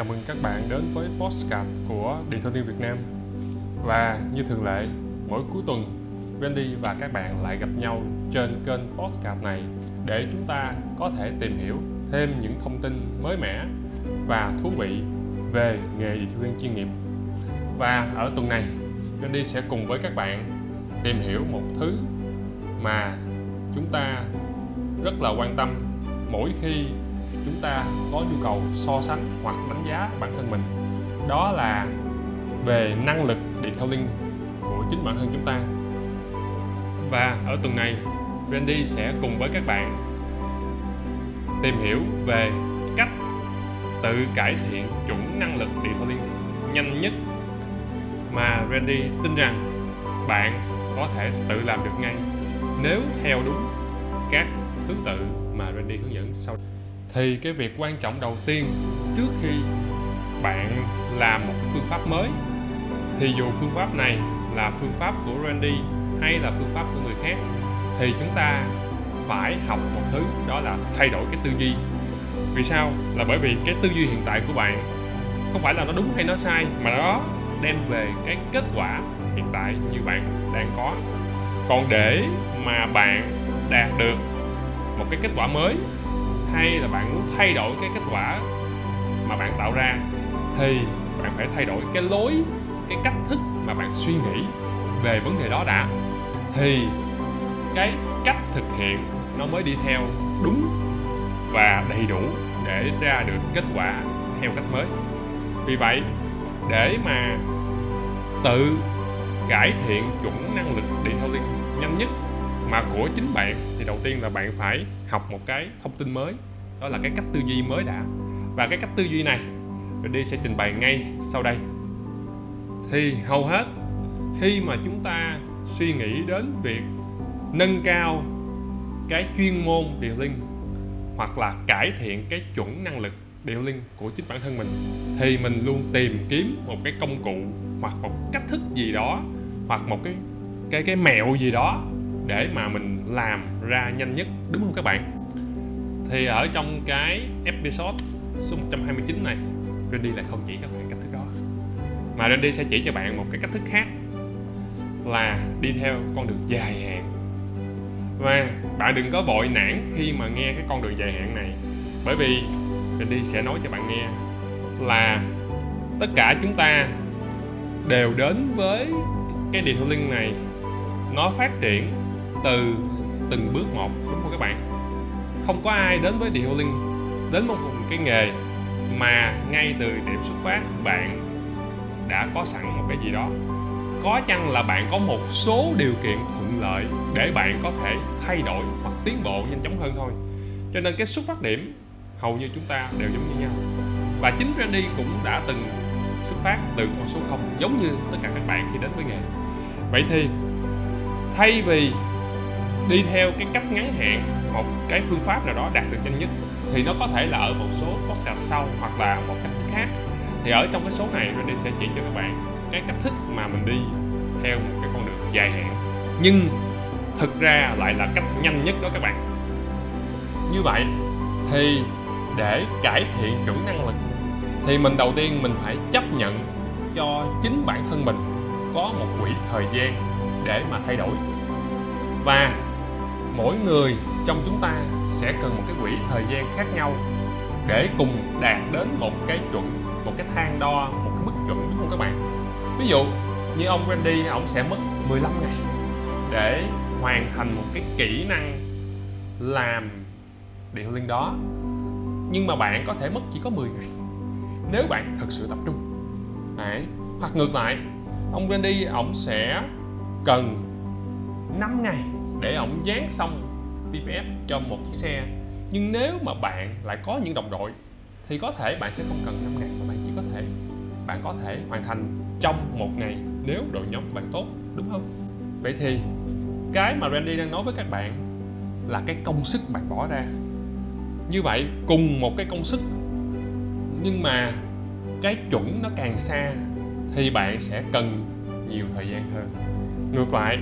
Chào mừng các bạn đến với Postcard của Điện Thông tin Việt Nam Và như thường lệ, mỗi cuối tuần Wendy và các bạn lại gặp nhau trên kênh Postcard này để chúng ta có thể tìm hiểu thêm những thông tin mới mẻ và thú vị về nghề điều viên chuyên nghiệp. Và ở tuần này, Wendy sẽ cùng với các bạn tìm hiểu một thứ mà chúng ta rất là quan tâm mỗi khi chúng ta có nhu cầu so sánh hoặc đánh giá bản thân mình. Đó là về năng lực detailing của chính bản thân chúng ta. Và ở tuần này Randy sẽ cùng với các bạn tìm hiểu về cách tự cải thiện chuẩn năng lực detailing nhanh nhất mà Randy tin rằng bạn có thể tự làm được ngay nếu theo đúng các thứ tự mà Randy hướng dẫn sau thì cái việc quan trọng đầu tiên trước khi bạn làm một phương pháp mới, thì dù phương pháp này là phương pháp của Randy hay là phương pháp của người khác, thì chúng ta phải học một thứ, đó là thay đổi cái tư duy. Vì sao? Là bởi vì cái tư duy hiện tại của bạn không phải là nó đúng hay nó sai, mà nó đem về cái kết quả hiện tại như bạn đang có. Còn để mà bạn đạt được một cái kết quả mới hay là bạn muốn thay đổi cái kết quả mà bạn tạo ra, thì bạn phải thay đổi cái lối, cái cách thức mà bạn suy nghĩ về vấn đề đó đã. Thì cái cách thực hiện nó mới đi theo đúng và đầy đủ để ra được kết quả theo cách mới. Vì vậy, để mà tự cải thiện chuẩn năng lực detailing nhanh nhất mà của chính bạn thì đầu tiên là bạn phải học một cái thông tin mới. Đó là cái cách tư duy mới đã. Và cái cách tư duy này đi sẽ trình bày ngay sau đây. Thì hầu hết, khi mà chúng ta suy nghĩ đến việc nâng cao cái chuyên môn điều linh, hoặc là cải thiện cái chuẩn năng lực điều linh của chính bản thân mình, thì mình luôn tìm kiếm một cái công cụ, hoặc một cách thức gì đó, hoặc một cái cái cái mẹo gì đó để mà mình làm ra nhanh nhất, đúng không các bạn? Thì ở trong cái episode số 129 này, Randy lại không chỉ các bạn cách thức đó. Mà Randy sẽ chỉ cho bạn một cái cách thức khác là đi theo con đường dài hạn. Và bạn đừng có vội nản khi mà nghe cái con đường dài hạn này, bởi vì Randy sẽ nói cho bạn nghe là tất cả chúng ta đều đến với cái detailing này, nó phát triển từ từng bước một. Đúng không các bạn? Không có ai đến với detailing đến một cái nghề mà ngay từ điểm xuất phát bạn đã có sẵn một cái gì đó. Có chăng là bạn có một số điều kiện thuận lợi để bạn có thể thay đổi hoặc tiến bộ nhanh chóng hơn thôi. Cho nên cái xuất phát điểm hầu như chúng ta đều giống như nhau. Và chính Randy cũng đã từng xuất phát từ con số 0 giống như tất cả các bạn khi đến với nghề. Vậy thì thay vì đi theo cái cách ngắn hạn, một cái phương pháp nào đó đạt được nhanh nhất, thì nó có thể là ở một số podcast sau hoặc là một cách thức khác. Thì ở trong cái số này, Randy sẽ chỉ cho các bạn cái cách thức mà mình đi theo một cái con đường dài hạn. Nhưng thực ra lại là cách nhanh nhất đó các bạn. Như vậy thì để cải thiện chuẩn năng lực, thì mình đầu tiên mình phải chấp nhận cho chính bản thân mình có một quỹ thời gian để mà thay đổi. Và mỗi người trong chúng ta sẽ cần một cái quỹ thời gian khác nhau để cùng đạt đến một cái chuẩn, một cái thang đo, một cái mức chuẩn, đúng không các bạn ví dụ như ông Randy, ông sẽ mất 15 ngày để hoàn thành một cái kỹ năng làm điện liên đó nhưng mà bạn có thể mất chỉ có 10 ngày nếu bạn thật sự tập trung Đấy. hoặc ngược lại, ông Randy, ông sẽ cần 5 ngày để ổng dán xong PPF cho một chiếc xe. Nhưng nếu mà bạn lại có những đồng đội, thì có thể bạn sẽ không cần 5 ngày mà bạn chỉ có thể, bạn có thể hoàn thành trong một ngày, nếu đội nhóm của bạn tốt, đúng không? Vậy thì cái mà Randy đang nói với các bạn là cái công sức bạn bỏ ra. Như vậy, cùng một cái công sức, nhưng mà cái chuẩn nó càng xa, thì bạn sẽ cần nhiều thời gian hơn. Ngược lại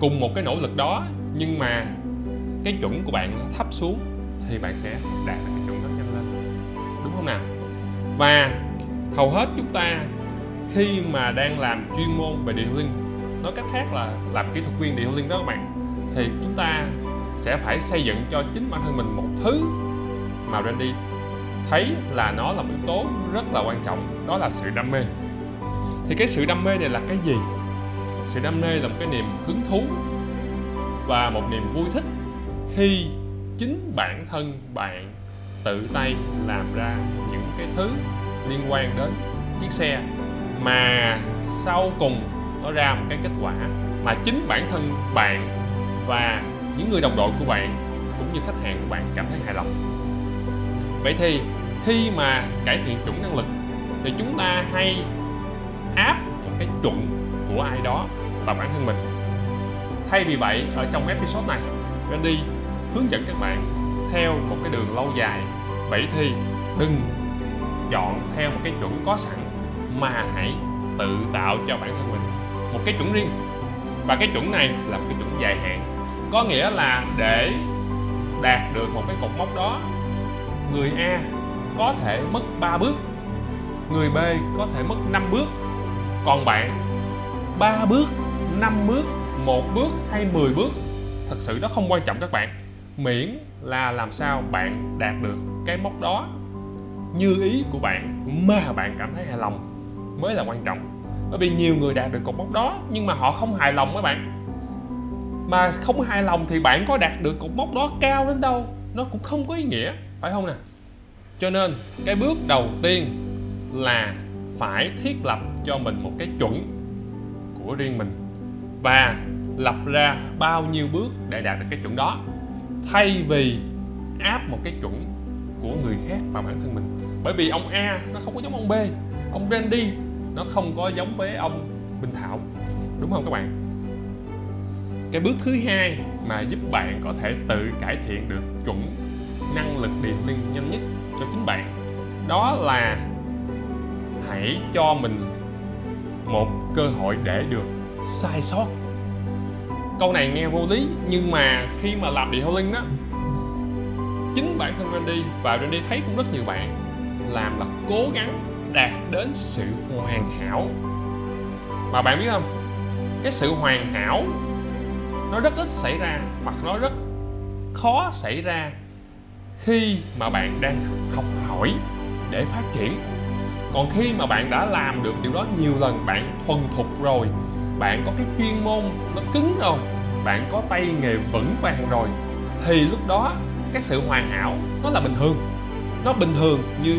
cùng một cái nỗ lực đó, nhưng mà cái chuẩn của bạn thấp xuống thì bạn sẽ đạt được cái chuẩn đó nhanh lên. Đúng không nào? Và hầu hết chúng ta khi mà đang làm chuyên môn về detailing nói cách khác là làm kỹ thuật viên detailing đó các bạn, thì chúng ta sẽ phải xây dựng cho chính bản thân mình một thứ mà Randy thấy là nó là một yếu tố rất là quan trọng, đó là sự đam mê. Thì cái sự đam mê này là cái gì? Sự đam mê là một cái niềm hứng thú và một niềm vui thích khi chính bản thân bạn tự tay làm ra những cái thứ liên quan đến chiếc xe mà sau cùng nó ra một cái kết quả mà chính bản thân bạn và những người đồng đội của bạn cũng như khách hàng của bạn cảm thấy hài lòng. Vậy thì khi mà cải thiện chuẩn năng lực thì chúng ta hay áp một cái chuẩn của ai đó và bản thân mình. Thay vì vậy, ở trong episode này, Randy hướng dẫn các bạn theo một cái đường lâu dài. Vậy thì đừng chọn theo một cái chuẩn có sẵn mà hãy tự tạo cho bản thân mình một cái chuẩn riêng. Và cái chuẩn này là một cái chuẩn dài hạn. Có nghĩa là để đạt được một cái cột mốc đó, người A có thể mất 3 bước, người B có thể mất 5 bước. Còn bạn 3 bước 5 bước, một bước hay 10 bước? Thật sự nó không quan trọng các bạn. Miễn là làm sao bạn đạt được cái mốc đó. Như ý của bạn, mà bạn cảm thấy hài lòng mới là quan trọng. Bởi vì nhiều người đạt được cột mốc đó, nhưng mà họ không hài lòng các bạn. Mà không hài lòng thì bạn có đạt được cột mốc đó cao đến đâu, nó cũng không có ý nghĩa, phải không nè? Cho nên, cái bước đầu tiên là phải thiết lập cho mình một cái chuẩn của riêng mình. Và lập ra bao nhiêu bước để đạt được cái chuẩn đó. Thay vì áp một cái chuẩn của người khác vào bản thân mình. Bởi vì ông A nó không có giống ông B. Ông Randy nó không có giống với ông Bình Thảo. Đúng không các bạn? Cái bước thứ hai mà giúp bạn có thể tự cải thiện được chuẩn năng lực điện năng nhanh nhất cho chính bạn, đó là hãy cho mình một cơ hội để được sai sót. Câu này nghe vô lý, nhưng mà khi mà làm detailing đó, chính bản thân Randy và Randy thấy cũng rất nhiều bạn làm là cố gắng đạt đến sự hoàn hảo. Mà bạn biết không? Cái sự hoàn hảo nó rất ít xảy ra, hoặc nó rất khó xảy ra khi mà bạn đang học hỏi để phát triển còn khi mà bạn đã làm được điều đó nhiều lần, bạn thuần thục rồi, bạn có cái chuyên môn nó cứng rồi, bạn có tay nghề vững vàng rồi, thì lúc đó cái sự hoàn hảo nó là bình thường. Nó bình thường như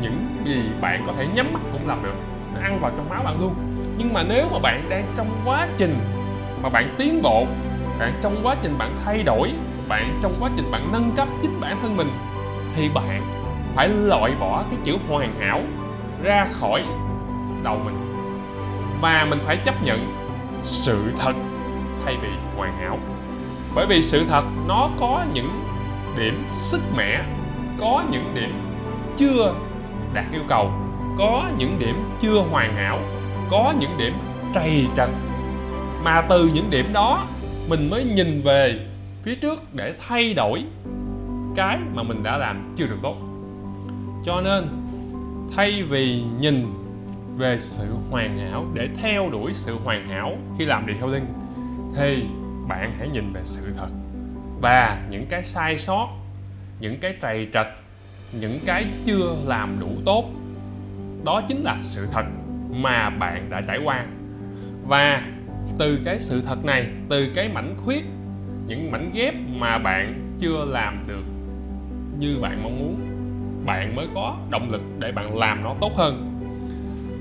những gì bạn có thể nhắm mắt cũng làm được. Nó ăn vào trong máu bạn luôn. Nhưng mà nếu mà bạn đang trong quá trình mà bạn tiến bộ, bạn trong quá trình bạn thay đổi, bạn trong quá trình bạn nâng cấp chính bản thân mình, thì bạn phải loại bỏ cái chữ hoàn hảo ra khỏi đầu mình và mình phải chấp nhận sự thật thay vì hoàn hảo. Bởi vì sự thật nó có những điểm sức mẻ, có những điểm chưa đạt yêu cầu, có những điểm chưa hoàn hảo, có những điểm trầy trật. Mà từ những điểm đó, mình mới nhìn về phía trước để thay đổi cái mà mình đã làm chưa được tốt. Cho nên thay vì nhìn về sự hoàn hảo để theo đuổi sự hoàn hảo khi làm detailing thì bạn hãy nhìn về sự thật và những cái sai sót, những cái trầy trật, những cái chưa làm đủ tốt. Đó chính là sự thật mà bạn đã trải qua. Và từ cái sự thật này, từ cái mảnh khuyết, những mảnh ghép mà bạn chưa làm được như bạn mong muốn bạn mới có động lực để bạn làm nó tốt hơn.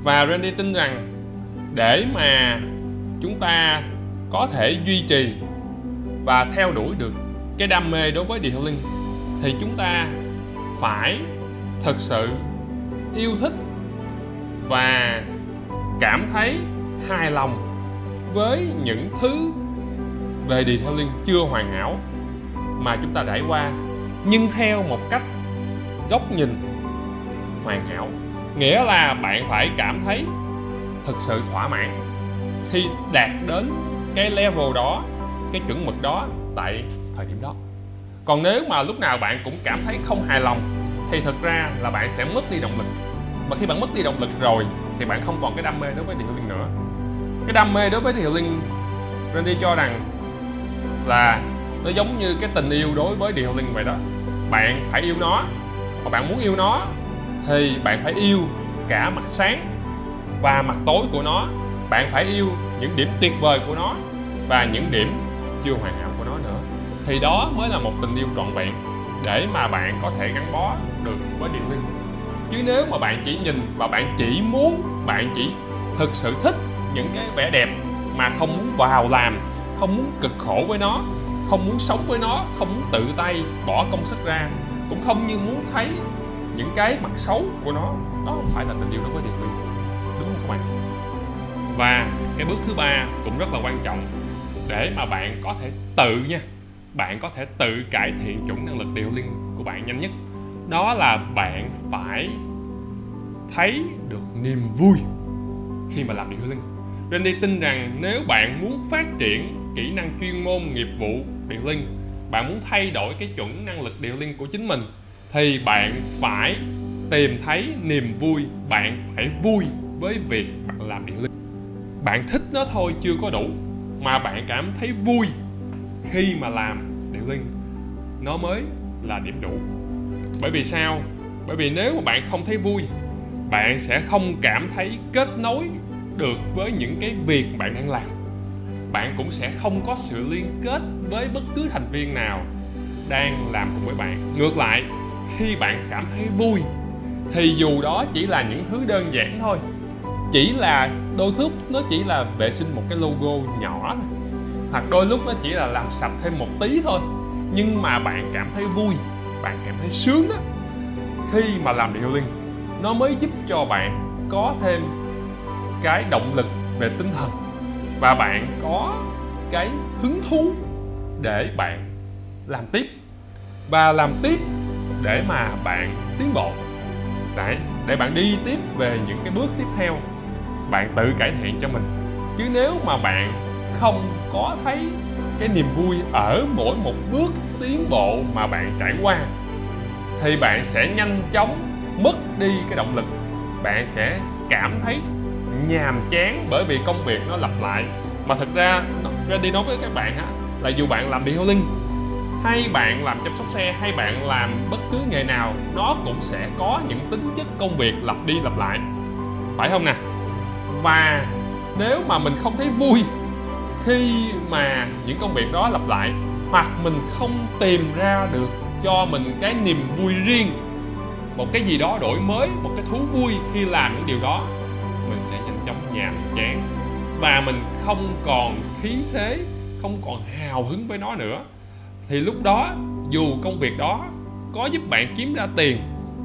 Và Randy tin rằng để mà chúng ta có thể duy trì và theo đuổi được cái đam mê đối với detailing thì chúng ta phải thực sự yêu thích và cảm thấy hài lòng với những thứ về detailing chưa hoàn hảo mà chúng ta trải qua. Nhưng theo một cách góc nhìn. Hoàn hảo nghĩa là bạn phải cảm thấy thực sự thỏa mãn khi đạt đến cái level đó, cái chuẩn mực đó tại thời điểm đó. Còn nếu mà lúc nào bạn cũng cảm thấy không hài lòng, thì thực ra là bạn sẽ mất đi động lực. Và khi bạn mất đi động lực rồi, thì bạn không còn cái đam mê đối với điều healing nữa. Cái đam mê đối với điều healing Randy cho rằng là nó giống như cái tình yêu đối với điều healing vậy đó. Bạn phải yêu nó bạn muốn yêu nó, thì bạn phải yêu cả mặt sáng và mặt tối của nó. Bạn phải yêu những điểm tuyệt vời của nó và những điểm chưa hoàn hảo của nó nữa. Thì đó mới là một tình yêu trọn vẹn để mà bạn có thể gắn bó được với điện linh. Chứ nếu mà bạn chỉ nhìn và bạn chỉ muốn, bạn chỉ thực sự thích những cái vẻ đẹp mà không muốn vào làm, không muốn cực khổ với nó, không muốn sống với nó, không muốn tự tay bỏ công sức ra cũng không như muốn thấy những cái mặt xấu của nó. Đó không phải là tình yêu đối với điện linh đúng không các bạn? Và cái bước thứ ba cũng rất là quan trọng để mà bạn có thể tự nha, bạn có thể tự cải thiện chuẩn năng lực điều linh của bạn nhanh nhất. Đó là bạn phải thấy được niềm vui khi mà làm điều linh Randy tin rằng nếu bạn muốn phát triển kỹ năng chuyên môn nghiệp vụ điều linh bạn muốn thay đổi cái chuẩn năng lực điều linh của chính mình, thì bạn phải tìm thấy niềm vui, bạn phải vui với việc bạn làm điện linh bạn thích nó thôi, chưa có đủ, mà bạn cảm thấy vui khi mà làm điện linh nó mới là điểm đủ. Bởi vì sao? Bởi vì nếu mà bạn không thấy vui, bạn sẽ không cảm thấy kết nối được với những cái việc bạn đang làm bạn cũng sẽ không có sự liên kết với bất cứ thành viên nào đang làm cùng với bạn. Ngược lại, khi bạn cảm thấy vui, thì dù đó chỉ là những thứ đơn giản thôi. Chỉ là đôi lúc nó chỉ là vệ sinh một cái logo nhỏ thôi, hoặc đôi lúc nó chỉ là làm sạch thêm một tí thôi. Nhưng mà bạn cảm thấy vui, bạn cảm thấy sướng đó. Khi mà làm điều linh nó mới giúp cho bạn có thêm cái động lực về tinh thần và bạn có cái hứng thú để bạn làm tiếp và làm tiếp để mà bạn tiến bộ. Đấy, để bạn đi tiếp về những cái bước tiếp theo, bạn tự cải thiện cho mình. Chứ nếu mà bạn không có thấy cái niềm vui ở mỗi một bước tiến bộ mà bạn trải qua, thì bạn sẽ nhanh chóng mất đi cái động lực. Bạn sẽ cảm thấy nhàm chán bởi vì công việc nó lặp lại. Mà thực ra ra đi nói với các bạn á, là dù bạn làm detailing hay bạn làm chăm sóc xe, hay bạn làm bất cứ nghề nào, nó cũng sẽ có những tính chất công việc lặp đi lặp lại. Phải không nè? Và nếu mà mình không thấy vui khi mà những công việc đó lặp lại, hoặc mình không tìm ra được cho mình cái niềm vui riêng, một cái gì đó đổi mới, một cái thú vui khi làm những điều đó sẽ nhanh chóng nhàm chán. Và mình không còn khí thế, không còn hào hứng với nó nữa. Thì lúc đó, dù công việc đó có giúp bạn kiếm ra tiền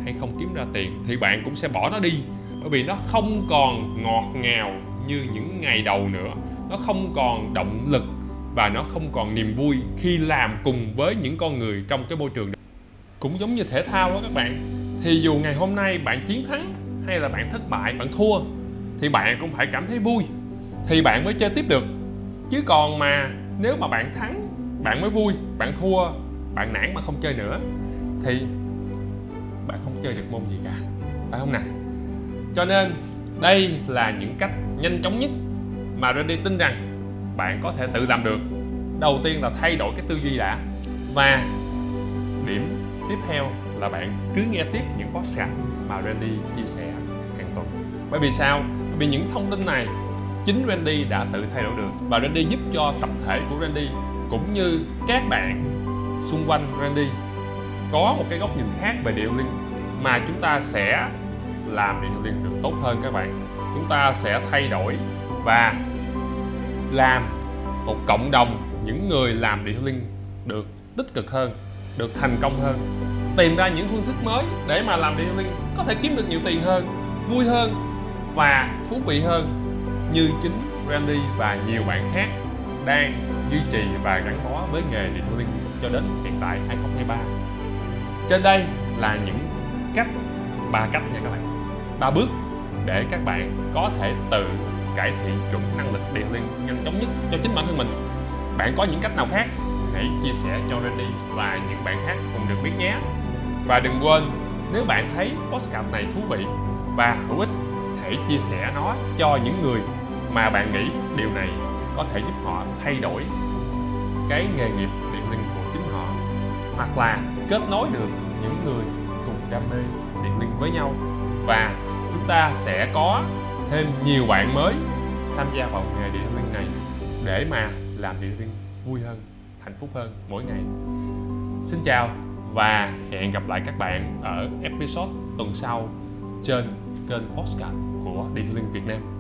hay không kiếm ra tiền, thì bạn cũng sẽ bỏ nó đi. Bởi vì nó không còn ngọt ngào như những ngày đầu nữa. Nó không còn động lực và nó không còn niềm vui khi làm cùng với những con người trong cái môi trường đó. cũng giống như thể thao đó các bạn. Thì dù ngày hôm nay bạn chiến thắng hay là bạn thất bại, bạn thua thì bạn cũng phải cảm thấy vui. Thì bạn mới chơi tiếp được. Chứ còn mà nếu mà bạn thắng, bạn mới vui, bạn thua, bạn nản mà không chơi nữa, thì bạn không chơi được môn gì cả. Phải không nào? Cho nên, đây là những cách nhanh chóng nhất mà Randy tin rằng bạn có thể tự làm được. Đầu tiên là thay đổi cái tư duy đã. Và điểm tiếp theo là bạn cứ nghe tiếp những podcast mà Randy chia sẻ hàng tuần. Bởi vì sao? Vì những thông tin này, chính Randy đã tự thay đổi được và Randy giúp cho tập thể của Randy cũng như các bạn xung quanh Randy có một cái góc nhìn khác về điệu linh mà chúng ta sẽ làm điệu linh được tốt hơn các bạn. Chúng ta sẽ thay đổi và làm một cộng đồng những người làm điệu linh được tích cực hơn, được thành công hơn. Tìm ra những phương thức mới để mà làm điệu linh có thể kiếm được nhiều tiền hơn, vui hơn và thú vị hơn như chính Randy và nhiều bạn khác đang duy trì và gắn bó với nghề detailing cho đến hiện tại 2023 trên đây là những cách, ba cách nha các bạn. Ba bước để các bạn có thể tự cải thiện chuẩn năng lực detailing nhanh chóng nhất cho chính bản thân mình. Bạn có những cách nào khác hãy chia sẻ cho Randy và những bạn khác cùng được biết nhé. Và đừng quên, nếu bạn thấy podcast này thú vị và hữu ích hãy chia sẻ nó cho những người mà bạn nghĩ điều này có thể giúp họ thay đổi cái nghề nghiệp điện linh của chính họ, hoặc là kết nối được những người cùng đam mê điện linh với nhau. Và chúng ta sẽ có thêm nhiều bạn mới tham gia vào nghề điện linh này để mà làm điện linh vui hơn, hạnh phúc hơn mỗi ngày. Xin chào và hẹn gặp lại các bạn ở episode tuần sau trên kênh Postcard của điện linh việt nam.